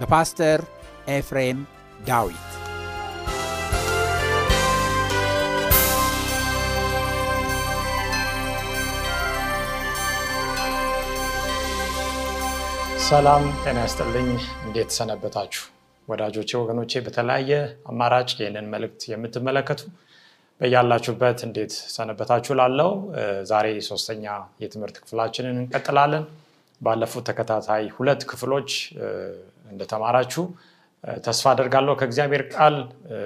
በፓስተር ኤፍሬም ዳዊት ሰላም ጤና ያስጥልኝ። እንዴት ሰነበታችሁ ወዳጆቼ፣ ወገኖቼ? በተለያየ አማራጭ ይህንን መልእክት የምትመለከቱ በያላችሁበት እንዴት ሰነበታችሁ ላለው ዛሬ ሶስተኛ የትምህርት ክፍላችንን እንቀጥላለን። ባለፉት ተከታታይ ሁለት ክፍሎች እንደተማራችሁ ተስፋ አደርጋለሁ። ከእግዚአብሔር ቃል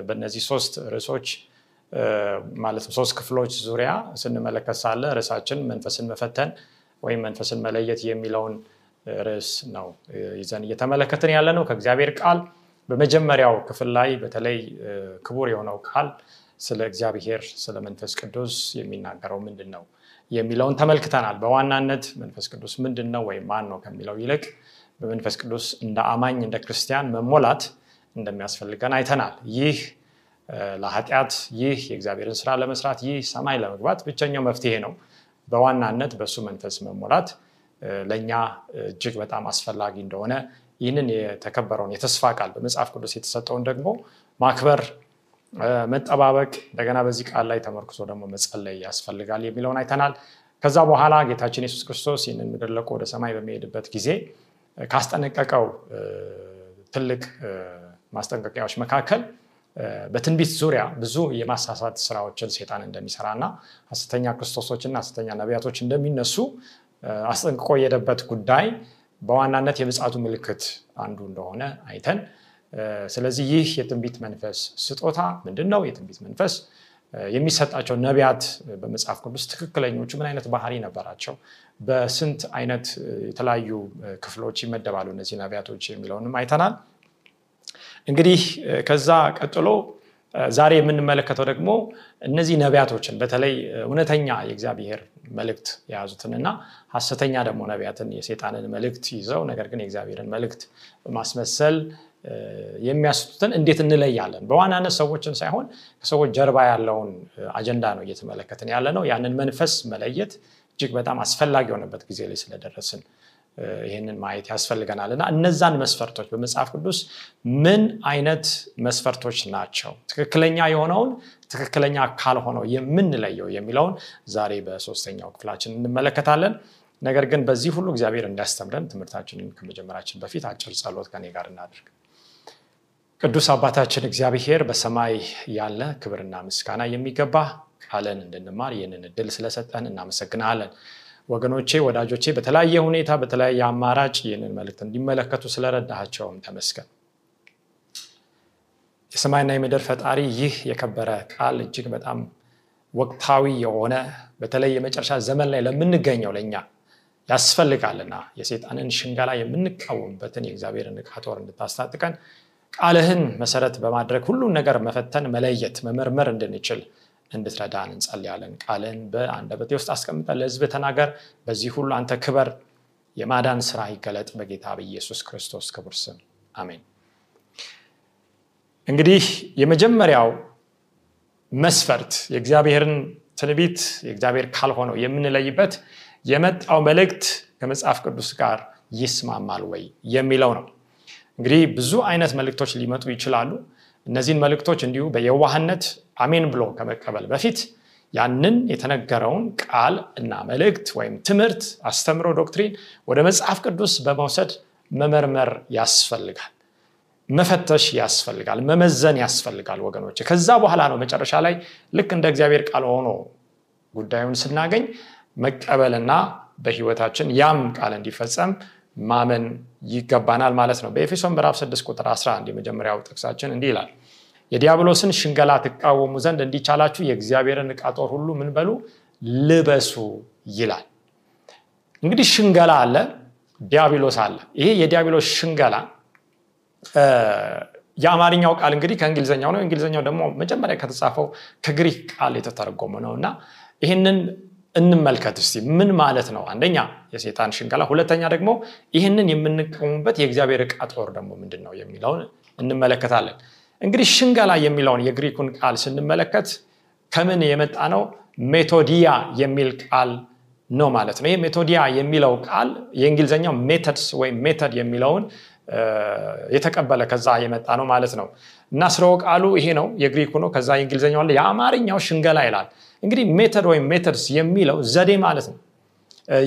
በእነዚህ ሶስት ርዕሶች ማለትም ሶስት ክፍሎች ዙሪያ ስንመለከት ሳለ ርዕሳችን መንፈስን መፈተን ወይም መንፈስን መለየት የሚለውን ርዕስ ነው ይዘን እየተመለከትን ያለ ነው ከእግዚአብሔር ቃል። በመጀመሪያው ክፍል ላይ በተለይ ክቡር የሆነው ቃል ስለ እግዚአብሔር ስለ መንፈስ ቅዱስ የሚናገረው ምንድን ነው የሚለውን ተመልክተናል። በዋናነት መንፈስ ቅዱስ ምንድን ነው ወይም ማን ነው ከሚለው ይልቅ በመንፈስ ቅዱስ እንደ አማኝ እንደ ክርስቲያን መሞላት እንደሚያስፈልገን አይተናል። ይህ ለኃጢአት፣ ይህ የእግዚአብሔርን ስራ ለመስራት፣ ይህ ሰማይ ለመግባት ብቸኛው መፍትሄ ነው። በዋናነት በእሱ መንፈስ መሞላት ለእኛ እጅግ በጣም አስፈላጊ እንደሆነ ይህንን የተከበረውን የተስፋ ቃል በመጽሐፍ ቅዱስ የተሰጠውን ደግሞ ማክበር መጠባበቅ እንደገና በዚህ ቃል ላይ ተመርክዞ ደግሞ መጸለይ ያስፈልጋል የሚለውን አይተናል። ከዛ በኋላ ጌታችን የሱስ ክርስቶስ ይህንን ምድር ለቆ ወደ ሰማይ በሚሄድበት ጊዜ ካስጠነቀቀው ትልቅ ማስጠንቀቂያዎች መካከል በትንቢት ዙሪያ ብዙ የማሳሳት ስራዎችን ሴጣን እንደሚሰራ እና ሐሰተኛ ክርስቶሶችና ሐሰተኛ ነቢያቶች እንደሚነሱ አስጠንቅቆ የሄደበት ጉዳይ በዋናነት የምጽአቱ ምልክት አንዱ እንደሆነ አይተን ስለዚህ ይህ የትንቢት መንፈስ ስጦታ ምንድን ነው? የትንቢት መንፈስ የሚሰጣቸው ነቢያት በመጽሐፍ ቅዱስ ትክክለኞቹ ምን አይነት ባህሪ ነበራቸው? በስንት አይነት የተለያዩ ክፍሎች ይመደባሉ እነዚህ ነቢያቶች የሚለውንም አይተናል። እንግዲህ ከዛ ቀጥሎ ዛሬ የምንመለከተው ደግሞ እነዚህ ነቢያቶችን በተለይ እውነተኛ የእግዚአብሔር መልእክት የያዙትንና ሐሰተኛ ደግሞ ነቢያትን የሴጣንን መልእክት ይዘው ነገር ግን የእግዚአብሔርን መልእክት በማስመሰል የሚያስቱትን እንዴት እንለያለን? በዋናነት ሰዎችን ሳይሆን ከሰዎች ጀርባ ያለውን አጀንዳ ነው እየተመለከትን ያለ ነው። ያንን መንፈስ መለየት እጅግ በጣም አስፈላጊ የሆነበት ጊዜ ላይ ስለደረስን ይህንን ማየት ያስፈልገናል እና እነዛን መስፈርቶች በመጽሐፍ ቅዱስ ምን አይነት መስፈርቶች ናቸው ትክክለኛ የሆነውን ትክክለኛ ካልሆነው የምንለየው የሚለውን ዛሬ በሶስተኛው ክፍላችን እንመለከታለን። ነገር ግን በዚህ ሁሉ እግዚአብሔር እንዲያስተምረን ትምህርታችንን ከመጀመራችን በፊት አጭር ጸሎት ከኔ ጋር እናድርግ። ቅዱስ አባታችን እግዚአብሔር በሰማይ ያለ ክብርና ምስጋና የሚገባ ቃልን እንድንማር ይህንን እድል ስለሰጠን እናመሰግናለን። ወገኖቼ፣ ወዳጆቼ በተለያየ ሁኔታ በተለያየ አማራጭ ይህንን መልእክት እንዲመለከቱ ስለረዳሃቸውም ተመስገን። የሰማይና የምድር ፈጣሪ ይህ የከበረ ቃል እጅግ በጣም ወቅታዊ የሆነ በተለይ የመጨረሻ ዘመን ላይ ለምንገኘው ለእኛ ያስፈልጋልና የሴጣንን ሽንገላ የምንቃወምበትን የእግዚአብሔርን ዕቃ እንድታስታጥቀን ቃልህን መሰረት በማድረግ ሁሉን ነገር መፈተን፣ መለየት፣ መመርመር እንድንችል እንድትረዳን እንጸልያለን። ቃልን በአንደበቴ ውስጥ አስቀምጠ ለህዝብ ተናገር። በዚህ ሁሉ አንተ ክበር፣ የማዳን ስራ ይገለጥ። በጌታ በኢየሱስ ክርስቶስ ክቡር ስም አሜን። እንግዲህ የመጀመሪያው መስፈርት የእግዚአብሔርን ትንቢት የእግዚአብሔር ካልሆነው የምንለይበት የመጣው መልእክት ከመጽሐፍ ቅዱስ ጋር ይስማማል ወይ የሚለው ነው። እንግዲህ ብዙ አይነት መልእክቶች ሊመጡ ይችላሉ። እነዚህን መልእክቶች እንዲሁ በየዋህነት አሜን ብሎ ከመቀበል በፊት ያንን የተነገረውን ቃል እና መልእክት ወይም ትምህርት፣ አስተምሮ፣ ዶክትሪን ወደ መጽሐፍ ቅዱስ በመውሰድ መመርመር ያስፈልጋል። መፈተሽ ያስፈልጋል። መመዘን ያስፈልጋል ወገኖች። ከዛ በኋላ ነው መጨረሻ ላይ ልክ እንደ እግዚአብሔር ቃል ሆኖ ጉዳዩን ስናገኝ መቀበልና በህይወታችን ያም ቃል እንዲፈጸም ማመን ይገባናል ማለት ነው። በኤፌሶን ምዕራፍ 6 ቁጥር 11 የመጀመሪያው ጥቅሳችን እንዲህ ይላል የዲያብሎስን ሽንገላ ትቃወሙ ዘንድ እንዲቻላችሁ የእግዚአብሔርን ዕቃ ጦር ሁሉ ምን በሉ ልበሱ ይላል። እንግዲህ ሽንገላ አለ፣ ዲያብሎስ አለ። ይሄ የዲያብሎስ ሽንገላ የአማርኛው ቃል እንግዲህ ከእንግሊዝኛው ነው። እንግሊዝኛው ደግሞ መጀመሪያ ከተጻፈው ከግሪክ ቃል የተተረጎመ ነው እና ይህንን እንመልከት እስቲ ምን ማለት ነው? አንደኛ የሴጣን ሽንገላ፣ ሁለተኛ ደግሞ ይህንን የምንቀሙበት የእግዚአብሔር ዕቃ ጦር ደግሞ ምንድን ነው የሚለውን እንመለከታለን። እንግዲህ ሽንገላ የሚለውን የግሪኩን ቃል ስንመለከት ከምን የመጣ ነው? ሜቶዲያ የሚል ቃል ነው ማለት ነው። ይህ ሜቶዲያ የሚለው ቃል የእንግሊዝኛው methods ወይም method የሚለውን የተቀበለ ከዛ የመጣ ነው ማለት ነው እና ስርወ ቃሉ ይሄ ነው የግሪኩ ነው። ከዛ የእንግሊዝኛው አለ። የአማርኛው ሽንገላ ይላል። እንግዲህ method ወይም methods የሚለው ዘዴ ማለት ነው።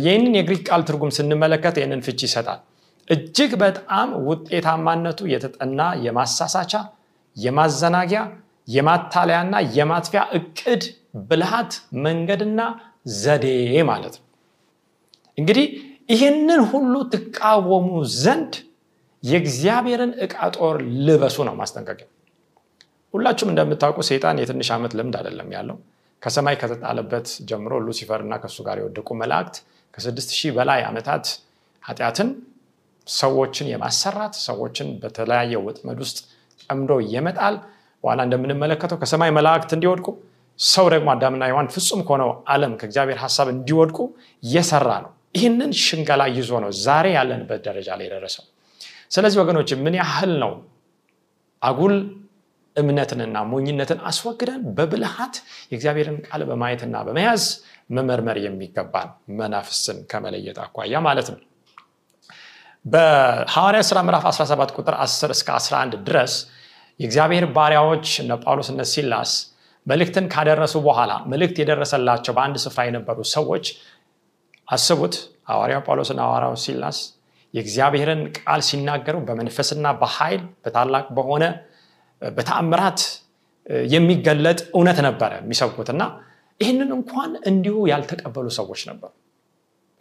ይህንን የግሪክ ቃል ትርጉም ስንመለከት ይህንን ፍቺ ይሰጣል። እጅግ በጣም ውጤታማነቱ የተጠና የማሳሳቻ፣ የማዘናጊያ፣ የማታለያና የማጥፊያ እቅድ፣ ብልሃት፣ መንገድና ዘዴ ማለት ነው። እንግዲህ ይህንን ሁሉ ትቃወሙ ዘንድ የእግዚአብሔርን ዕቃ ጦር ልበሱ ነው ማስጠንቀቂያ። ሁላችሁም እንደምታውቁ ሰይጣን የትንሽ ዓመት ልምድ አይደለም ያለው። ከሰማይ ከተጣለበት ጀምሮ ሉሲፈር እና ከእሱ ጋር የወደቁ መላእክት ከስድስት ሺህ በላይ ዓመታት ኃጢአትን ሰዎችን የማሰራት ሰዎችን በተለያየ ወጥመድ ውስጥ ጠምዶ የመጣል በኋላ እንደምንመለከተው ከሰማይ መላእክት እንዲወድቁ ሰው ደግሞ አዳምና ሔዋን ፍጹም ከሆነው ዓለም ከእግዚአብሔር ሀሳብ እንዲወድቁ የሰራ ነው። ይህንን ሽንገላ ይዞ ነው ዛሬ ያለንበት ደረጃ ላይ የደረሰው። ስለዚህ ወገኖች ምን ያህል ነው አጉል እምነትንና ሞኝነትን አስወግደን በብልሃት የእግዚአብሔርን ቃል በማየትና በመያዝ መመርመር የሚገባን መናፍስን ከመለየት አኳያ ማለት ነው። በሐዋርያ ሥራ ምዕራፍ 17 ቁጥር 10 እስከ 11 ድረስ የእግዚአብሔር ባሪያዎች እነ ጳውሎስ እነ ሲላስ መልእክትን ካደረሱ በኋላ መልእክት የደረሰላቸው በአንድ ስፍራ የነበሩ ሰዎች አስቡት። ሐዋርያው ጳውሎስና ሐዋርያው ሲላስ የእግዚአብሔርን ቃል ሲናገሩ በመንፈስና በኃይል በታላቅ በሆነ በተአምራት የሚገለጥ እውነት ነበረ የሚሰብኩት እና ይህንን እንኳን እንዲሁ ያልተቀበሉ ሰዎች ነበሩ።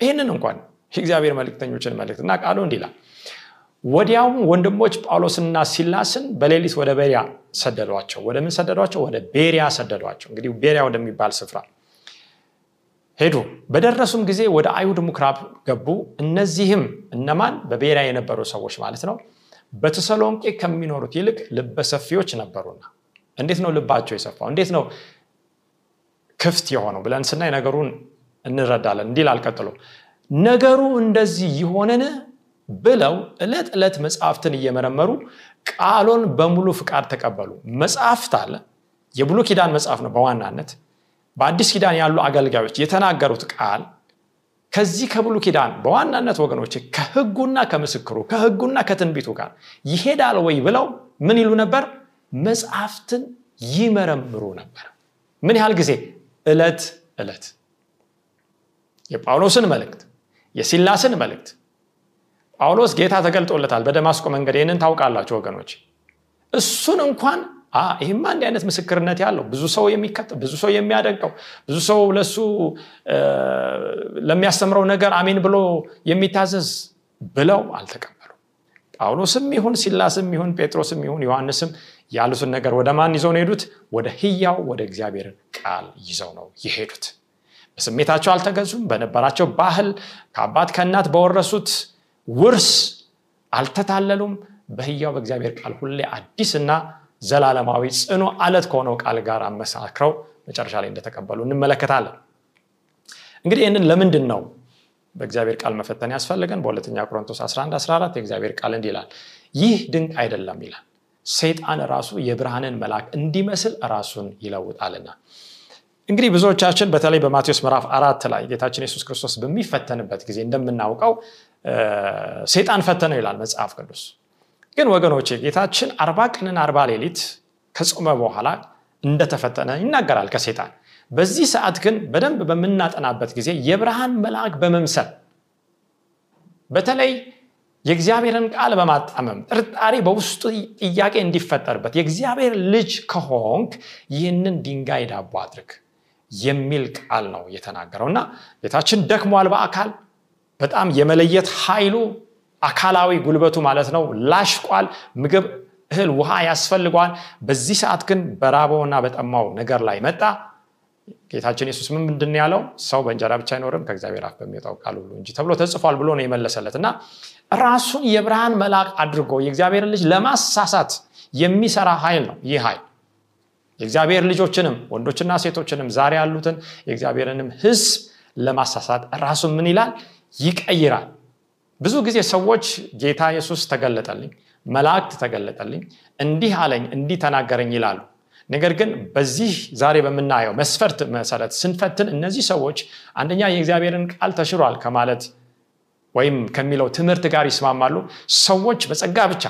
ይህንን እንኳን የእግዚአብሔር መልእክተኞችን መልእክት እና ቃሉ እንዲህ ይላል፣ ወዲያውም ወንድሞች ጳውሎስና ሲላስን በሌሊት ወደ ቤሪያ ሰደዷቸው። ወደ ምን ሰደዷቸው? ወደ ቤሪያ ሰደዷቸው። እንግዲህ ቤሪያ ወደሚባል ስፍራ ሄዱ። በደረሱም ጊዜ ወደ አይሁድ ምኩራብ ገቡ። እነዚህም እነማን? በቤሪያ የነበሩ ሰዎች ማለት ነው። በተሰሎንቄ ከሚኖሩት ይልቅ ልበሰፊዎች ነበሩና። እንዴት ነው ልባቸው የሰፋው? እንዴት ነው ክፍት የሆነው ብለን ስናይ ነገሩን እንረዳለን። እንዲል አልቀጥሎ ነገሩ እንደዚህ ይሆንን ብለው ዕለት ዕለት መጽሐፍትን እየመረመሩ ቃሉን በሙሉ ፍቃድ ተቀበሉ። መጽሐፍት አለ። የብሉ ኪዳን መጽሐፍ ነው በዋናነት በአዲስ ኪዳን ያሉ አገልጋዮች የተናገሩት ቃል ከዚህ ከብሉ ኪዳን በዋናነት ወገኖች ከህጉና ከምስክሩ ከህጉና ከትንቢቱ ጋር ይሄዳል ወይ ብለው ምን ይሉ ነበር? መጽሐፍትን ይመረምሩ ነበር። ምን ያህል ጊዜ? ዕለት ዕለት የጳውሎስን መልእክት የሲላስን መልእክት ጳውሎስ ጌታ ተገልጦለታል በደማስቆ መንገድ። ይህንን ታውቃላችሁ ወገኖች። እሱን እንኳን ይህማ እንዲህ አይነት ምስክርነት ያለው ብዙ ሰው የሚከተል ብዙ ሰው የሚያደንቀው ብዙ ሰው ለሱ ለሚያስተምረው ነገር አሜን ብሎ የሚታዘዝ ብለው አልተቀበሉ። ጳውሎስም ይሁን ሲላስም ይሁን ጴጥሮስም ይሁን ዮሐንስም ያሉትን ነገር ወደ ማን ይዘው ነው የሄዱት? ወደ ህያው ወደ እግዚአብሔር ቃል ይዘው ነው የሄዱት። በስሜታቸው አልተገዙም። በነበራቸው ባህል ከአባት ከእናት በወረሱት ውርስ አልተታለሉም። በህያው በእግዚአብሔር ቃል ሁሌ አዲስና ዘላለማዊ ጽኑ አለት ከሆነው ቃል ጋር አመሳክረው መጨረሻ ላይ እንደተቀበሉ እንመለከታለን። እንግዲህ ይህንን ለምንድን ነው በእግዚአብሔር ቃል መፈተን ያስፈልገን? በሁለተኛ ቆሮንቶስ 11 14 የእግዚአብሔር ቃል እንዲህ ይላል ይህ ድንቅ አይደለም ይላል። ሰይጣን ራሱ የብርሃንን መልአክ እንዲመስል ራሱን ይለውጣልና። እንግዲህ ብዙዎቻችን በተለይ በማቴዎስ ምዕራፍ አራት ላይ ጌታችን የሱስ ክርስቶስ በሚፈተንበት ጊዜ እንደምናውቀው ሰይጣን ፈተነው ይላል መጽሐፍ ቅዱስ ግን ወገኖቼ ጌታችን አርባ ቀንን አርባ ሌሊት ከጾመ በኋላ እንደተፈተነ ይናገራል ከሴጣን በዚህ ሰዓት ግን በደንብ በምናጠናበት ጊዜ የብርሃን መልአክ በመምሰል በተለይ የእግዚአብሔርን ቃል በማጣመም ጥርጣሬ በውስጡ ጥያቄ እንዲፈጠርበት የእግዚአብሔር ልጅ ከሆንክ ይህንን ድንጋይ ዳቦ አድርግ የሚል ቃል ነው የተናገረው። እና ጌታችን ደክሟል በአካል በጣም የመለየት ኃይሉ አካላዊ ጉልበቱ ማለት ነው። ላሽቋል ምግብ እህል ውሃ ያስፈልገዋል በዚህ ሰዓት ግን በራበውና በጠማው ነገር ላይ መጣ። ጌታችን የሱስ ምን ምንድን ያለው? ሰው በእንጀራ ብቻ አይኖርም ከእግዚአብሔር አፍ በሚወጣው ቃል ሁሉ እንጂ ተብሎ ተጽፏል ብሎ ነው የመለሰለት። እና ራሱን የብርሃን መልአክ አድርጎ የእግዚአብሔር ልጅ ለማሳሳት የሚሰራ ኃይል ነው ይህ ኃይል። የእግዚአብሔር ልጆችንም ወንዶችና ሴቶችንም ዛሬ ያሉትን የእግዚአብሔርንም ህዝብ ለማሳሳት ራሱን ምን ይላል? ይቀይራል ብዙ ጊዜ ሰዎች ጌታ ኢየሱስ ተገለጠልኝ መላእክት ተገለጠልኝ እንዲህ አለኝ እንዲህ ተናገረኝ ይላሉ። ነገር ግን በዚህ ዛሬ በምናየው መስፈርት መሰረት ስንፈትን እነዚህ ሰዎች አንደኛ የእግዚአብሔርን ቃል ተሽሯል ከማለት ወይም ከሚለው ትምህርት ጋር ይስማማሉ። ሰዎች በጸጋ ብቻ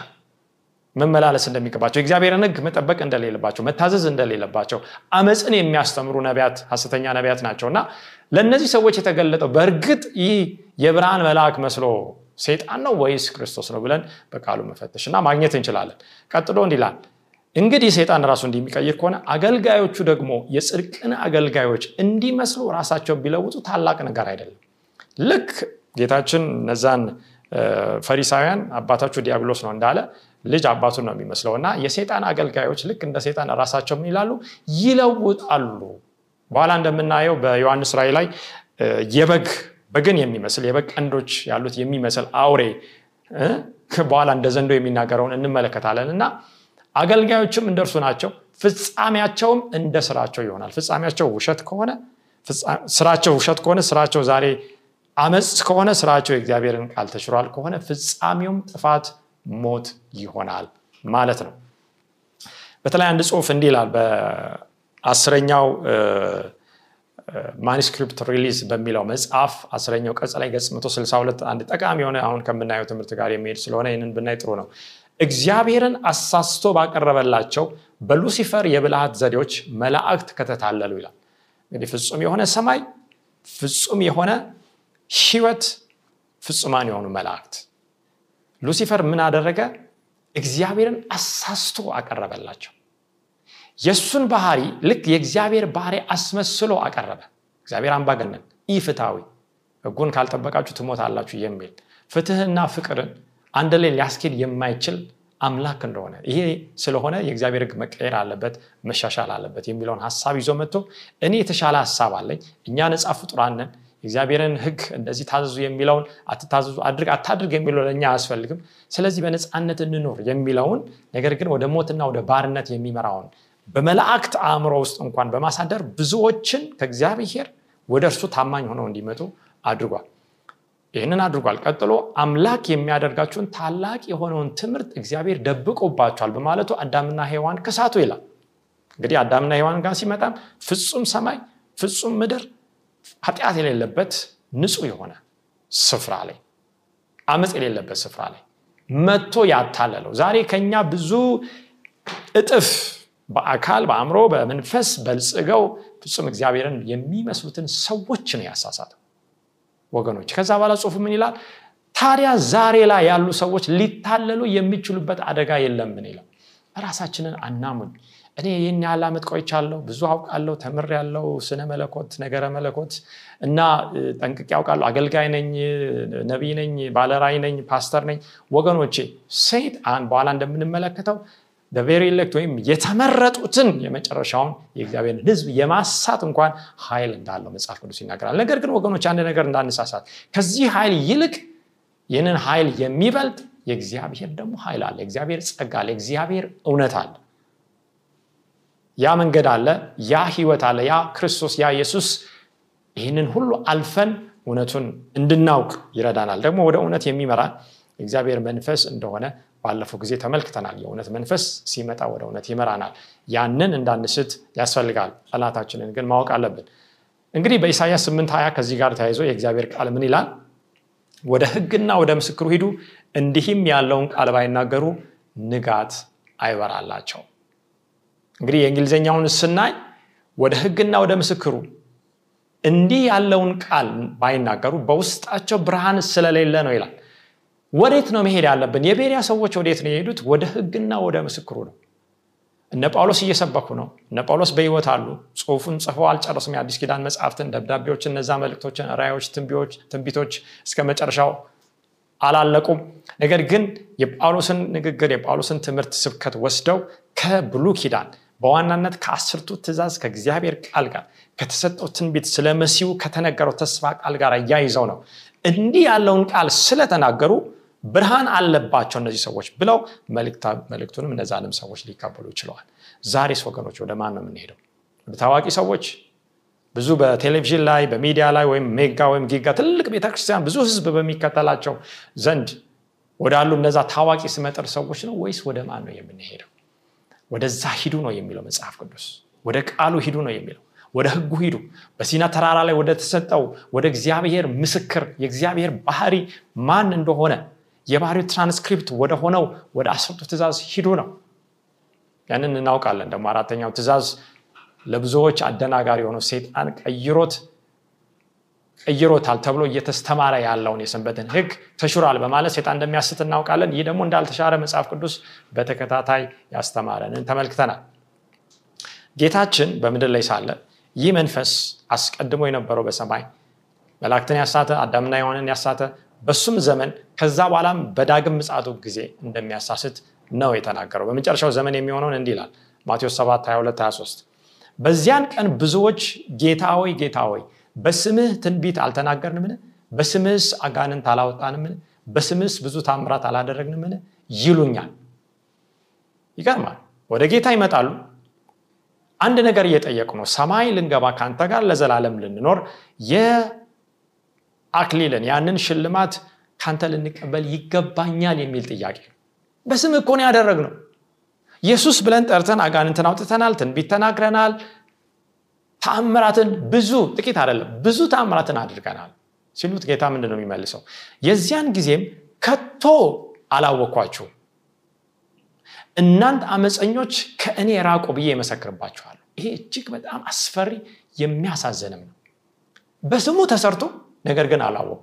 መመላለስ እንደሚገባቸው የእግዚአብሔርን ህግ መጠበቅ እንደሌለባቸው መታዘዝ እንደሌለባቸው አመፅን የሚያስተምሩ ነቢያት ሀሰተኛ ነቢያት ናቸው እና ለእነዚህ ሰዎች የተገለጠው በእርግጥ ይህ የብርሃን መልአክ መስሎ ሴጣን ነው ወይስ ክርስቶስ ነው ብለን በቃሉ መፈተሽ እና ማግኘት እንችላለን። ቀጥሎ እንዲላል እንግዲህ ሴጣን ራሱ እንዲሚቀይር ከሆነ አገልጋዮቹ ደግሞ የጽድቅን አገልጋዮች እንዲመስሉ ራሳቸው ቢለውጡ ታላቅ ነገር አይደለም። ልክ ጌታችን እነዛን ፈሪሳውያን አባታችሁ ዲያብሎስ ነው እንዳለ ልጅ አባቱን ነው የሚመስለው እና የሴጣን አገልጋዮች ልክ እንደ ሴጣን ራሳቸው ምን ይላሉ? ይለውጣሉ። በኋላ እንደምናየው በዮሐንስ ራይ ላይ የበግ በግን የሚመስል የበግ ቀንዶች ያሉት የሚመስል አውሬ በኋላ እንደ ዘንዶ የሚናገረውን እንመለከታለን። እና አገልጋዮችም እንደርሱ ናቸው። ፍጻሜያቸውም እንደ ስራቸው ይሆናል። ፍጻሜያቸው ውሸት ከሆነ ስራቸው ውሸት ከሆነ ስራቸው ዛሬ አመፅ ከሆነ ስራቸው የእግዚአብሔርን ቃል ተሽሯል ከሆነ ፍጻሜውም ጥፋት ሞት ይሆናል ማለት ነው። በተለይ አንድ ጽሁፍ እንዲህ ይላል በአስረኛው manuscript release በሚለው መጽሐፍ አስረኛው ቅጽ ላይ ገጽ 162 አንድ ጠቃሚ የሆነ አሁን ከምናየው ትምህርት ጋር የሚሄድ ስለሆነ ይህንን ብናይ ጥሩ ነው። እግዚአብሔርን አሳስቶ ባቀረበላቸው በሉሲፈር የብልሃት ዘዴዎች መላእክት ከተታለሉ ይላል። እንግዲህ ፍጹም የሆነ ሰማይ ፍጹም የሆነ ህይወት ፍጹማን የሆኑ መላእክት። ሉሲፈር ምን አደረገ? እግዚአብሔርን አሳስቶ አቀረበላቸው የእሱን ባህሪ ልክ የእግዚአብሔር ባህሪ አስመስሎ አቀረበ። እግዚአብሔር አምባገነን ኢፍታዊ ህጉን ካልጠበቃችሁ ትሞታላችሁ የሚል ፍትህና ፍቅርን አንድ ላይ ሊያስኬድ የማይችል አምላክ እንደሆነ ይሄ ስለሆነ የእግዚአብሔር ህግ መቀየር አለበት መሻሻል አለበት የሚለውን ሀሳብ ይዞ መጥቶ እኔ የተሻለ ሀሳብ አለኝ እኛ ነፃ ፍጡራንን የእግዚአብሔርን ህግ እንደዚህ ታዘዙ የሚለውን አትታዘዙ አድርግ አታድርግ የሚለው ለእኛ አያስፈልግም። ስለዚህ በነፃነት እንኖር የሚለውን ነገር ግን ወደ ሞትና ወደ ባርነት የሚመራውን በመላእክት አእምሮ ውስጥ እንኳን በማሳደር ብዙዎችን ከእግዚአብሔር ወደ እርሱ ታማኝ ሆነው እንዲመጡ አድርጓል። ይህንን አድርጓል። ቀጥሎ አምላክ የሚያደርጋችሁን ታላቅ የሆነውን ትምህርት እግዚአብሔር ደብቆባቸዋል በማለቱ አዳምና ሔዋን ክሳቱ ይላል። እንግዲህ አዳምና ሔዋን ጋር ሲመጣም ፍጹም ሰማይ ፍጹም ምድር ኃጢአት የሌለበት ንጹህ የሆነ ስፍራ ላይ አመፅ የሌለበት ስፍራ ላይ መጥቶ ያታለለው። ዛሬ ከኛ ብዙ እጥፍ በአካል በአእምሮ በመንፈስ በልጽገው ፍጹም እግዚአብሔርን የሚመስሉትን ሰዎች ነው ያሳሳተው ወገኖች። ከዛ በኋላ ጽሁፍ ምን ይላል? ታዲያ ዛሬ ላይ ያሉ ሰዎች ሊታለሉ የሚችሉበት አደጋ የለምን ይለው ራሳችንን አናሙኝ እኔ ይህን ያህል ዓመት ቆይቻለሁ ብዙ አውቃለሁ ተምር ያለው ስነ መለኮት ነገረ መለኮት እና ጠንቅቅ ያውቃለሁ አገልጋይ ነኝ ነቢይ ነኝ ባለራይ ነኝ ፓስተር ነኝ። ወገኖቼ ሰይጣን በኋላ እንደምንመለከተው በቬሪ ኤሌክት ወይም የተመረጡትን የመጨረሻውን የእግዚአብሔርን ህዝብ የማሳት እንኳን ኃይል እንዳለው መጽሐፍ ቅዱስ ይናገራል። ነገር ግን ወገኖች አንድ ነገር እንዳንሳሳት ከዚህ ኃይል ይልቅ ይህንን ኃይል የሚበልጥ የእግዚአብሔር ደግሞ ኃይል አለ። እግዚአብሔር ጸጋ አለ። እግዚአብሔር እውነት አለ። ያ መንገድ አለ ያ ህይወት አለ ያ ክርስቶስ ያ ኢየሱስ። ይህንን ሁሉ አልፈን እውነቱን እንድናውቅ ይረዳናል። ደግሞ ወደ እውነት የሚመራ እግዚአብሔር መንፈስ እንደሆነ ባለፈው ጊዜ ተመልክተናል። የእውነት መንፈስ ሲመጣ ወደ እውነት ይመራናል። ያንን እንዳንስት ያስፈልጋል። ጠላታችንን ግን ማወቅ አለብን። እንግዲህ በኢሳያስ 8 20 ከዚህ ጋር ተያይዞ የእግዚአብሔር ቃል ምን ይላል? ወደ ህግና ወደ ምስክሩ ሂዱ እንዲህም ያለውን ቃል ባይናገሩ ንጋት አይበራላቸው። እንግዲህ የእንግሊዝኛውን ስናይ ወደ ህግና ወደ ምስክሩ እንዲህ ያለውን ቃል ባይናገሩ በውስጣቸው ብርሃን ስለሌለ ነው ይላል ወዴት ነው መሄድ ያለብን? የቤሪያ ሰዎች ወዴት ነው የሄዱት? ወደ ህግና ወደ ምስክሩ ነው። እነ ጳውሎስ እየሰበኩ ነው። እነ ጳውሎስ በህይወት አሉ። ጽሁፉን ጽፈው አልጨረሱም። የአዲስ ኪዳን መጽሐፍትን ደብዳቤዎች እነዛ መልእክቶችን ራዮች ትንቢቶች እስከ መጨረሻው አላለቁም። ነገር ግን የጳውሎስን ንግግር የጳውሎስን ትምህርት ስብከት ወስደው ከብሉ ኪዳን በዋናነት ከአስርቱ ትእዛዝ ከእግዚአብሔር ቃል ጋር ከተሰጠው ትንቢት ስለ መሲሁ ከተነገረው ተስፋ ቃል ጋር እያይዘው ነው። እንዲህ ያለውን ቃል ስለተናገሩ ብርሃን አለባቸው እነዚህ ሰዎች ብለው መልእክቱንም እነዛንም ሰዎች ሊቀበሉ ይችለዋል ዛሬስ ወገኖች ወደ ማን ነው የምንሄደው? ወደ ታዋቂ ሰዎች? ብዙ በቴሌቪዥን ላይ በሚዲያ ላይ ወይም ሜጋ ወይም ጊጋ ትልቅ ቤተክርስቲያን ብዙ ህዝብ በሚከተላቸው ዘንድ ወዳሉ እነዛ ታዋቂ ስመጥር ሰዎች ነው ወይስ ወደ ማን ነው የምንሄደው? ወደዛ ሂዱ ነው የሚለው መጽሐፍ ቅዱስ። ወደ ቃሉ ሂዱ ነው የሚለው። ወደ ህጉ ሂዱ። በሲና ተራራ ላይ ወደ ተሰጠው ወደ እግዚአብሔር ምስክር የእግዚአብሔር ባህሪ ማን እንደሆነ የባህሪው ትራንስክሪፕት ወደ ሆነው ወደ አስርቱ ትእዛዝ ሂዱ ነው። ያንን እናውቃለን። ደግሞ አራተኛው ትእዛዝ ለብዙዎች አደናጋሪ የሆነው ሴጣን ቀይሮት ቀይሮታል ተብሎ እየተስተማረ ያለውን የሰንበትን ህግ ተሽሯል በማለት ሴጣን እንደሚያስት እናውቃለን። ይህ ደግሞ እንዳልተሻረ መጽሐፍ ቅዱስ በተከታታይ ያስተማረንን ተመልክተናል። ጌታችን በምድር ላይ ሳለ ይህ መንፈስ አስቀድሞ የነበረው በሰማይ መላእክትን ያሳተ አዳምና ሔዋንን ያሳተ በሱም ዘመን ከዛ በኋላም በዳግም ምጽአቱ ጊዜ እንደሚያሳስት ነው የተናገረው። በመጨረሻው ዘመን የሚሆነውን እንዲህ ይላል ማቴዎስ 7 22 23 በዚያን ቀን ብዙዎች ጌታ ሆይ ጌታ ሆይ በስምህ ትንቢት አልተናገርንምን? በስምህስ አጋንንት አላወጣንምን? በስምህስ ብዙ ታምራት አላደረግንምን? ይሉኛል። ይገርማል። ወደ ጌታ ይመጣሉ። አንድ ነገር እየጠየቁ ነው። ሰማይ ልንገባ ከአንተ ጋር ለዘላለም ልንኖር የአክሊልን ያንን ሽልማት ካንተ ልንቀበል ይገባኛል የሚል ጥያቄ በስም እኮ ነው ያደረግነው። ኢየሱስ ብለን ጠርተን አጋንንትን አውጥተናል ትንቢት ተናግረናል። ተአምራትን ብዙ ጥቂት አይደለም ብዙ ተአምራትን አድርገናል ሲሉት ጌታ ምንድን ነው የሚመልሰው? የዚያን ጊዜም ከቶ አላወኳችሁ እናንተ አመፀኞች ከእኔ ራቁ ብዬ የመሰክርባችኋለሁ። ይሄ እጅግ በጣም አስፈሪ የሚያሳዝንም ነው። በስሙ ተሰርቶ ነገር ግን አላወቁ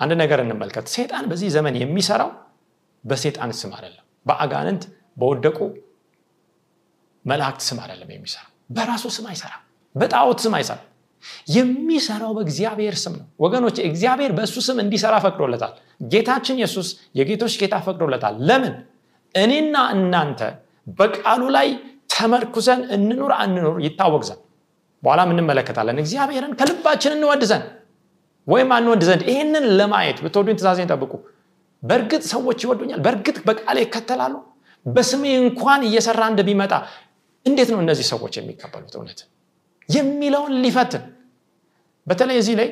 አንድ ነገር እንመልከት። ሴጣን በዚህ ዘመን የሚሰራው በሴጣን ስም አይደለም። በአጋንንት በወደቁ መላእክት ስም አይደለም የሚሰራው። በራሱ ስም አይሰራም። በጣዖት ስም አይሰራም። የሚሰራው በእግዚአብሔር ስም ነው። ወገኖች እግዚአብሔር በእሱ ስም እንዲሰራ ፈቅዶለታል። ጌታችን ኢየሱስ የጌቶች ጌታ ፈቅዶለታል። ለምን? እኔና እናንተ በቃሉ ላይ ተመርኩዘን እንኑር አንኑር ይታወቅ ዘንድ። በኋላም እንመለከታለን። እግዚአብሔርን ከልባችን እንወድ ዘንድ ወይም አንወድ ዘንድ ይህንን ለማየት ብትወዱኝ ትእዛዜን ጠብቁ። በእርግጥ ሰዎች ይወዱኛል። በእርግጥ በቃሌ ይከተላሉ። በስሜ እንኳን እየሰራ እንደሚመጣ እንዴት ነው እነዚህ ሰዎች የሚቀበሉት? እውነት የሚለውን ሊፈትን። በተለይ እዚህ ላይ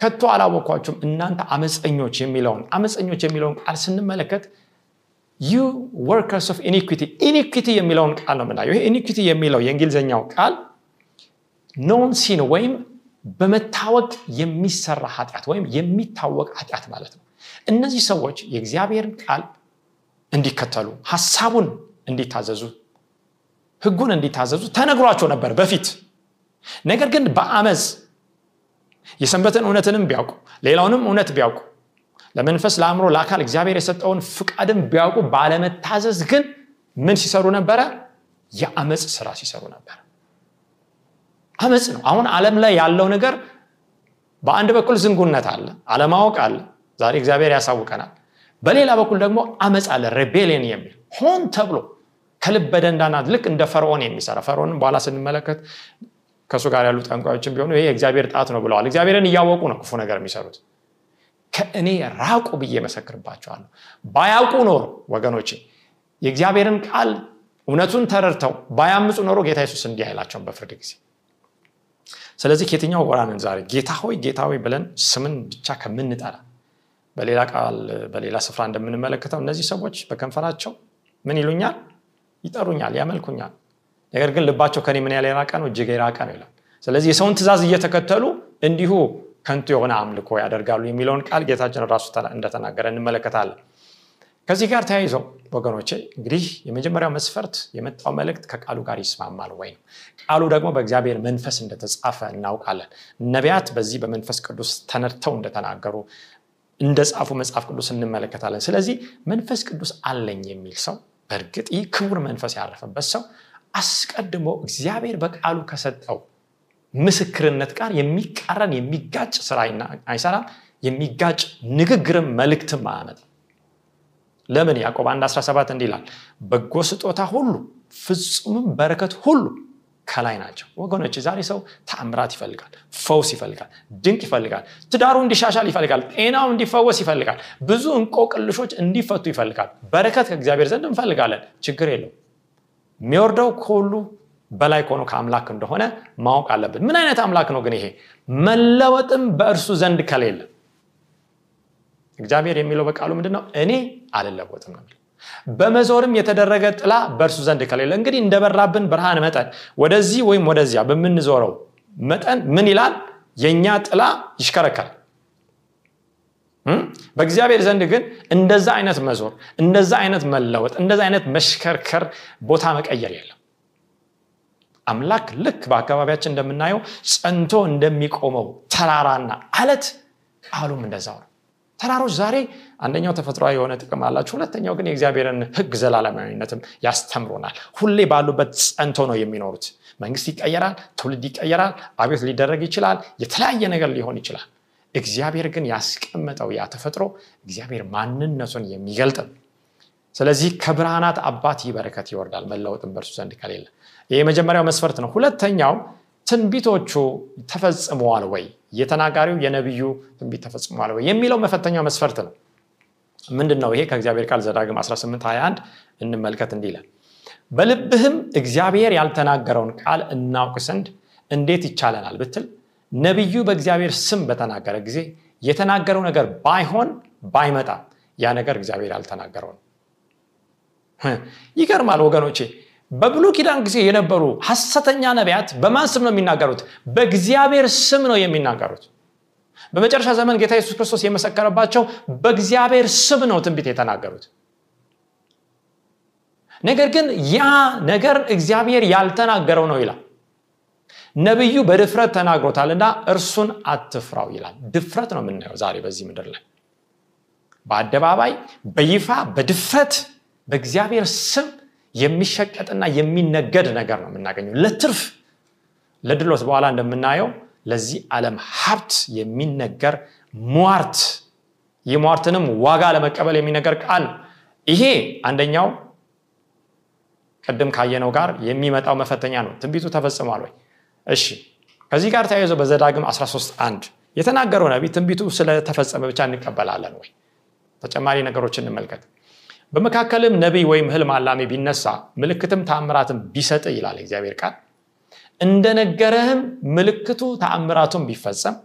ከቶ አላወኳችሁም እናንተ አመፀኞች የሚለውን አመፀኞች የሚለውን ቃል ስንመለከት you workers of iniquity iniquity የሚለውን ቃል ነው የምናየው። ይሄ iniquity የሚለው የእንግሊዝኛው ቃል known sin ወይም በመታወቅ የሚሰራ ኃጢአት ወይም የሚታወቅ ኃጢአት ማለት ነው። እነዚህ ሰዎች የእግዚአብሔርን ቃል እንዲከተሉ ሀሳቡን እንዲታዘዙ ህጉን እንዲታዘዙ ተነግሯቸው ነበር በፊት። ነገር ግን በአመፅ የሰንበትን እውነትንም ቢያውቁ ሌላውንም እውነት ቢያውቁ ለመንፈስ ለአእምሮ ለአካል እግዚአብሔር የሰጠውን ፍቃድን ቢያውቁ ባለመታዘዝ ግን ምን ሲሰሩ ነበረ? የአመፅ ስራ ሲሰሩ ነበር አመፅ ነው። አሁን አለም ላይ ያለው ነገር በአንድ በኩል ዝንጉነት አለ አለማወቅ አለ ዛሬ እግዚአብሔር ያሳውቀናል። በሌላ በኩል ደግሞ አመፅ አለ ሬቤሊየን የሚል ሆን ተብሎ በደንዳናት ልክ እንደ ፈርዖን የሚሰራ ፈርዖንን በኋላ ስንመለከት ከእሱ ጋር ያሉ ጠንቋዮችን ቢሆኑ ይሄ እግዚአብሔር ጣት ነው ብለዋል። እግዚአብሔርን እያወቁ ነው ክፉ ነገር የሚሰሩት። ከእኔ ራቁ ብዬ መሰክርባቸዋለሁ። ባያውቁ ኖሮ ወገኖቼ የእግዚአብሔርን ቃል እውነቱን ተረድተው ባያምፁ ኖሮ ጌታ የሱስ እንዲህ አይላቸውም በፍርድ ጊዜ ስለዚህ ከየትኛው ጎራንን ዛሬ ጌታ ሆይ ጌታ ሆይ ብለን ስምን ብቻ ከምንጠራ በሌላ ቃል በሌላ ስፍራ እንደምንመለከተው እነዚህ ሰዎች በከንፈራቸው ምን ይሉኛል? ይጠሩኛል ያመልኩኛል። ነገር ግን ልባቸው ከኔ ምን ያለ የራቀ ነው? እጅግ የራቀ ነው ይላል። ስለዚህ የሰውን ትእዛዝ እየተከተሉ እንዲሁ ከንቱ የሆነ አምልኮ ያደርጋሉ የሚለውን ቃል ጌታችን ራሱ እንደተናገረ እንመለከታለን ከዚህ ጋር ተያይዘው ወገኖቼ እንግዲህ የመጀመሪያው መስፈርት የመጣው መልእክት ከቃሉ ጋር ይስማማል ወይ ነው? ቃሉ ደግሞ በእግዚአብሔር መንፈስ እንደተጻፈ እናውቃለን። ነቢያት በዚህ በመንፈስ ቅዱስ ተነድተው እንደተናገሩ እንደ ጻፉ መጽሐፍ ቅዱስ እንመለከታለን። ስለዚህ መንፈስ ቅዱስ አለኝ የሚል ሰው በእርግጥ ይህ ክቡር መንፈስ ያረፈበት ሰው አስቀድሞ እግዚአብሔር በቃሉ ከሰጠው ምስክርነት ጋር የሚቃረን የሚጋጭ ስራ አይሰራም የሚጋጭ ንግግርም መልእክትም አያመጣም ለምን ያዕቆብ 1 17 እንዲህ ይላል? በጎ ስጦታ ሁሉ ፍጹምም በረከት ሁሉ ከላይ ናቸው። ወገኖች ዛሬ ሰው ተአምራት ይፈልጋል ፈውስ ይፈልጋል ድንቅ ይፈልጋል ትዳሩ እንዲሻሻል ይፈልጋል ጤናው እንዲፈወስ ይፈልጋል ብዙ እንቆቅልሾች እንዲፈቱ ይፈልጋል በረከት ከእግዚአብሔር ዘንድ እንፈልጋለን። ችግር የለው የሚወርደው ከሁሉ በላይ ከሆነ ከአምላክ እንደሆነ ማወቅ አለብን። ምን አይነት አምላክ ነው ግን ይሄ? መለወጥም በእርሱ ዘንድ ከሌለ እግዚአብሔር የሚለው በቃሉ ምንድነው? እኔ አልለወጥም ነው በመዞርም የተደረገ ጥላ በእርሱ ዘንድ ከሌለ እንግዲህ እንደበራብን ብርሃን መጠን ወደዚህ ወይም ወደዚያ በምንዞረው መጠን ምን ይላል? የእኛ ጥላ ይሽከረከራል። በእግዚአብሔር ዘንድ ግን እንደዛ አይነት መዞር እንደዛ አይነት መለወጥ እንደዛ አይነት መሽከርከር ቦታ መቀየር የለም። አምላክ ልክ በአካባቢያችን እንደምናየው ጸንቶ እንደሚቆመው ተራራና አለት ቃሉም እንደዛው ነው ተራሮች ዛሬ አንደኛው ተፈጥሯዊ የሆነ ጥቅም አላቸው ሁለተኛው ግን የእግዚአብሔርን ህግ ዘላለማዊነትም ያስተምሮናል ሁሌ ባሉበት ጸንቶ ነው የሚኖሩት። መንግስት ይቀየራል ትውልድ ይቀየራል አቤት ሊደረግ ይችላል የተለያየ ነገር ሊሆን ይችላል። እግዚአብሔር ግን ያስቀመጠው ያ ተፈጥሮ እግዚአብሔር ማንነቱን የሚገልጥ ስለዚህ ከብርሃናት አባት ይህ በረከት ይወርዳል መለወጥን በእርሱ ዘንድ ከሌለ። ይህ የመጀመሪያው መስፈርት ነው። ሁለተኛው ትንቢቶቹ ተፈጽመዋል ወይ የተናጋሪው የነቢዩ ትንቢት ተፈጽመዋል ወይ የሚለው መፈተኛው መስፈርት ነው። ምንድን ነው ይሄ ከእግዚአብሔር ቃል ዘዳግም 18 21 እንመልከት ይላል። በልብህም እግዚአብሔር ያልተናገረውን ቃል እናውቅ ዘንድ እንዴት ይቻለናል ብትል ነቢዩ በእግዚአብሔር ስም በተናገረ ጊዜ የተናገረው ነገር ባይሆን ባይመጣ ያ ነገር እግዚአብሔር ያልተናገረው ነው። ይገርማል ወገኖቼ በብሉ ኪዳን ጊዜ የነበሩ ሐሰተኛ ነቢያት በማን ስም ነው የሚናገሩት? በእግዚአብሔር ስም ነው የሚናገሩት። በመጨረሻ ዘመን ጌታ ኢየሱስ ክርስቶስ የመሰከረባቸው በእግዚአብሔር ስም ነው ትንቢት የተናገሩት። ነገር ግን ያ ነገር እግዚአብሔር ያልተናገረው ነው ይላል። ነቢዩ በድፍረት ተናግሮታልና እርሱን አትፍራው ይላል። ድፍረት ነው የምናየው ዛሬ በዚህ ምድር ላይ። በአደባባይ በይፋ በድፍረት በእግዚአብሔር ስም የሚሸቀጥና የሚነገድ ነገር ነው የምናገኘው። ለትርፍ ለድሎት በኋላ እንደምናየው ለዚህ ዓለም ሀብት የሚነገር ሟርት ይህ ሟርትንም ዋጋ ለመቀበል የሚነገር ቃል ይሄ አንደኛው ቅድም ካየነው ጋር የሚመጣው መፈተኛ ነው። ትንቢቱ ተፈጽሟል ወይ? እሺ ከዚህ ጋር ተያይዞ በዘዳግም 13 አንድ የተናገረው ነቢ ትንቢቱ ስለተፈጸመ ብቻ እንቀበላለን ወይ? ተጨማሪ ነገሮች እንመልከት በመካከልም ነቢይ ወይም ህልም አላሚ ቢነሳ ምልክትም ተአምራትም ቢሰጥ ይላል እግዚአብሔር ቃል። እንደነገረህም ምልክቱ ተአምራቱም ቢፈጸም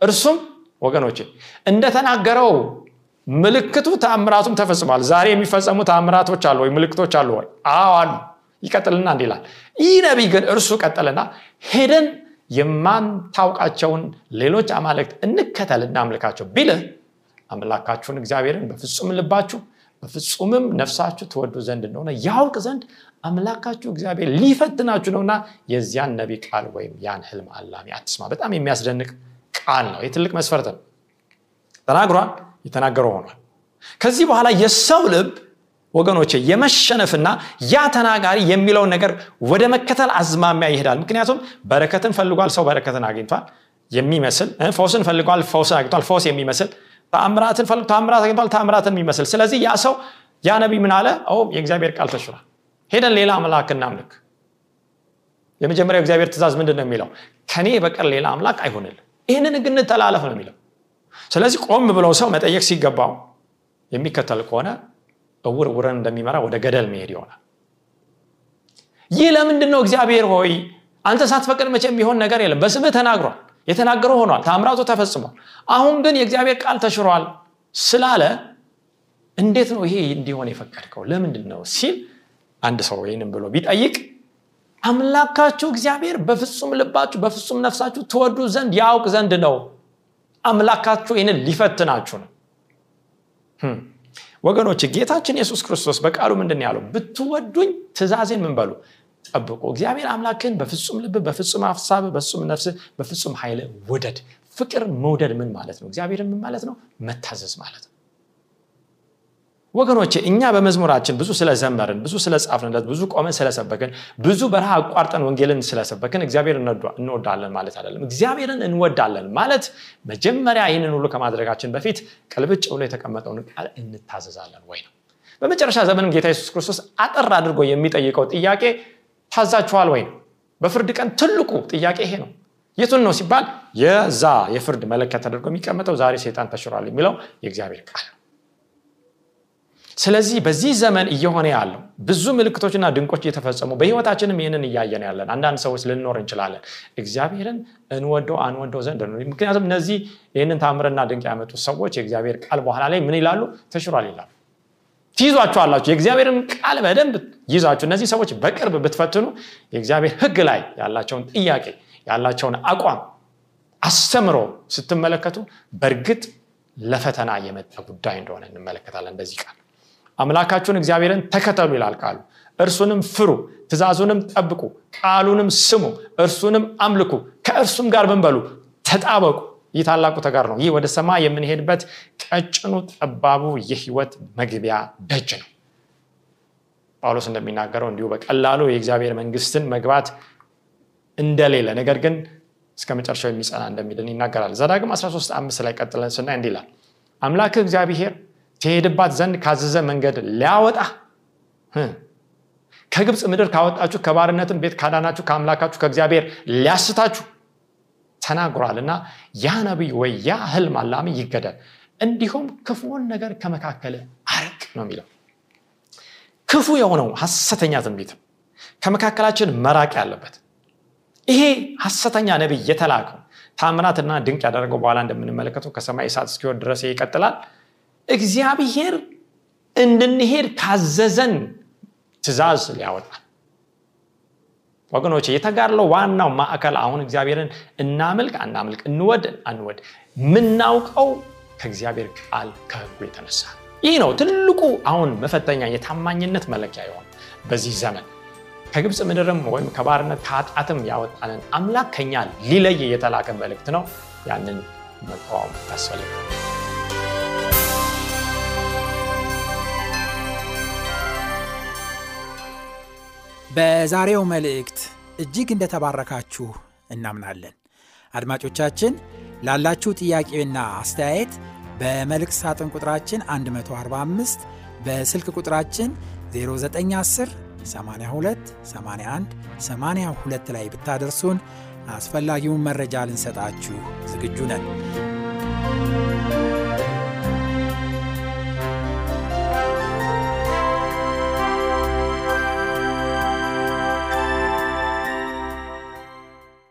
እርሱም ወገኖቼ እንደተናገረው ምልክቱ ተአምራቱም ተፈጽሟል። ዛሬ የሚፈጸሙ ተአምራቶች አሉ ወይ? ምልክቶች አሉ ወይ? አዎ አሉ። ይቀጥልና እንዲ ይህ ነቢይ ግን እርሱ ቀጠልና ሄደን የማንታውቃቸውን ሌሎች አማልክት እንከተል እናምልካቸው ቢልህ አምላካችሁን እግዚአብሔርን በፍጹም ልባችሁ በፍጹምም ነፍሳችሁ ትወዱ ዘንድ እንደሆነ ያውቅ ዘንድ አምላካችሁ እግዚአብሔር ሊፈትናችሁ ነውና የዚያን ነቢ ቃል ወይም ያን ህልም አላሚ አትስማ። በጣም የሚያስደንቅ ቃል ነው። ይህ ትልቅ መስፈርት ነው። ተናግሯል የተናገረው ሆኗል። ከዚህ በኋላ የሰው ልብ ወገኖቼ የመሸነፍና ያ ተናጋሪ የሚለውን ነገር ወደ መከተል አዝማሚያ ይሄዳል። ምክንያቱም በረከትን ፈልጓል ሰው በረከትን አግኝቷል። የሚመስል ፈውስን ፈልጓል ፈውስን አግኝቷል። ፈውስ የሚመስል ተአምራትን ፈልግ ተአምራት አግኝቷል ተአምራትን የሚመስል። ስለዚህ ያ ሰው ያ ነቢይ ምን አለ? የእግዚአብሔር ቃል ተሽሯል። ሄደን ሌላ አምላክ እናምልክ። የመጀመሪያው እግዚአብሔር ትእዛዝ ምንድን ነው የሚለው? ከኔ በቀር ሌላ አምላክ አይሆንል ይህንን ህግ እንተላለፍ ነው የሚለው። ስለዚህ ቆም ብለው ሰው መጠየቅ ሲገባው የሚከተል ከሆነ እውር ውረን እንደሚመራ ወደ ገደል መሄድ ይሆናል። ይህ ለምንድን ነው እግዚአብሔር ሆይ አንተ ሳትፈቅድ መቼ የሚሆን ነገር የለም። በስምህ ተናግሯል የተናገረው ሆኗል ታምራቱ ተፈጽሟል። አሁን ግን የእግዚአብሔር ቃል ተሽሯል ስላለ እንዴት ነው ይሄ እንዲሆን የፈቀድከው? ለምንድን ነው ሲል አንድ ሰው ይህንም ብሎ ቢጠይቅ አምላካችሁ እግዚአብሔር በፍጹም ልባችሁ በፍጹም ነፍሳችሁ ትወዱ ዘንድ ያውቅ ዘንድ ነው። አምላካችሁ ይህንን ሊፈትናችሁ ነው። ወገኖች ጌታችን ኢየሱስ ክርስቶስ በቃሉ ምንድን ያለው? ብትወዱኝ ትእዛዜን ምን ጠብቁ እግዚአብሔር አምላክን በፍጹም ልብ በፍጹም ሀሳብ በፍጹም ነፍስ በፍጹም ኃይል ውደድ። ፍቅር መውደድ ምን ማለት ነው? እግዚአብሔር ምን ማለት ነው? መታዘዝ ማለት ነው። ወገኖቼ እኛ በመዝሙራችን ብዙ ስለዘመርን ብዙ ስለጻፍንለት ብዙ ቆመን ስለሰበክን ብዙ በረሃ አቋርጠን ወንጌልን ስለሰበክን እግዚአብሔር እንወዳለን ማለት አይደለም። እግዚአብሔርን እንወዳለን ማለት መጀመሪያ ይህንን ሁሉ ከማድረጋችን በፊት ቅልብጭ ብሎ የተቀመጠውን ቃል እንታዘዛለን ወይ ነው። በመጨረሻ ዘመንም ጌታ ኢየሱስ ክርስቶስ አጠር አድርጎ የሚጠይቀው ጥያቄ ታዛችኋል ወይ? ነው በፍርድ ቀን ትልቁ ጥያቄ ይሄ ነው። የቱን ነው ሲባል የዛ የፍርድ መለኪያ ተደርጎ የሚቀመጠው ዛሬ ሴጣን ተሽሯል የሚለው የእግዚአብሔር ቃል ስለዚህ በዚህ ዘመን እየሆነ ያለው ብዙ ምልክቶችና ድንቆች እየተፈጸሙ በህይወታችንም ይህንን እያየን ያለን አንዳንድ ሰዎች ልንኖር እንችላለን። እግዚአብሔርን እንወደው አንወደው ዘንድ ምክንያቱም እነዚህ ይህንን ታምርና ድንቅ ያመጡ ሰዎች የእግዚአብሔር ቃል በኋላ ላይ ምን ይላሉ? ተሽሯል ይላሉ ትይዟችኋላችሁ የእግዚአብሔርን ቃል በደንብ ይዛችሁ እነዚህ ሰዎች በቅርብ ብትፈትኑ የእግዚአብሔር ህግ ላይ ያላቸውን ጥያቄ ያላቸውን አቋም አስተምሮ ስትመለከቱ በእርግጥ ለፈተና የመጣ ጉዳይ እንደሆነ እንመለከታለን በዚህ ቃል። አምላካችሁን እግዚአብሔርን ተከተሉ ይላል ቃሉ። እርሱንም ፍሩ ትእዛዙንም ጠብቁ ቃሉንም ስሙ እርሱንም አምልኩ ከእርሱም ጋር ብንበሉ ተጣበቁ ይህ ታላቁ ተጋር ነው። ይህ ወደ ሰማይ የምንሄድበት ቀጭኑ ጠባቡ የህይወት መግቢያ ደጅ ነው። ጳውሎስ እንደሚናገረው እንዲሁ በቀላሉ የእግዚአብሔር መንግስትን መግባት እንደሌለ ነገር ግን እስከ መጨረሻው የሚጸና እንደሚድን ይናገራል። ዘዳግም 13 አምስት ላይ ቀጥለን ስናይ እንዲህ ይላል አምላክህ እግዚአብሔር ትሄድባት ዘንድ ካዘዘ መንገድ ሊያወጣ ከግብፅ ምድር ካወጣችሁ ከባርነትን ቤት ካዳናችሁ ከአምላካችሁ ከእግዚአብሔር ሊያስታችሁ ተናግሯል እና ያ ነቢይ ወይ ያ ህልም አላሚ ይገደል። እንዲሁም ክፉውን ነገር ከመካከል አርቅ ነው የሚለው። ክፉ የሆነው ሐሰተኛ ትንቢት ከመካከላችን መራቅ ያለበት። ይሄ ሐሰተኛ ነቢይ የተላከው ታምራትና ድንቅ ያደረገው በኋላ እንደምንመለከተው ከሰማይ እሳት እስኪወድ ድረስ ይቀጥላል። እግዚአብሔር እንድንሄድ ካዘዘን ትእዛዝ ሊያወጣል ወገኖች የተጋድለው ዋናው ማዕከል አሁን እግዚአብሔርን እናምልክ አናምልክ እንወድ አንወድ የምናውቀው ከእግዚአብሔር ቃል ከህጉ የተነሳ። ይህ ነው ትልቁ አሁን መፈተኛ የታማኝነት መለኪያ የሆነ በዚህ ዘመን። ከግብፅ ምድርም ወይም ከባርነት ከኃጢአትም ያወጣንን አምላክ ከኛ ሊለይ የተላከ መልእክት ነው። ያንን መቃወም ያስፈልጋል በዛሬው መልእክት እጅግ እንደተባረካችሁ እናምናለን። አድማጮቻችን ላላችሁ ጥያቄና አስተያየት በመልእክት ሳጥን ቁጥራችን 145 በስልክ ቁጥራችን 0910 82 81 82 ላይ ብታደርሱን አስፈላጊውን መረጃ ልንሰጣችሁ ዝግጁ ነን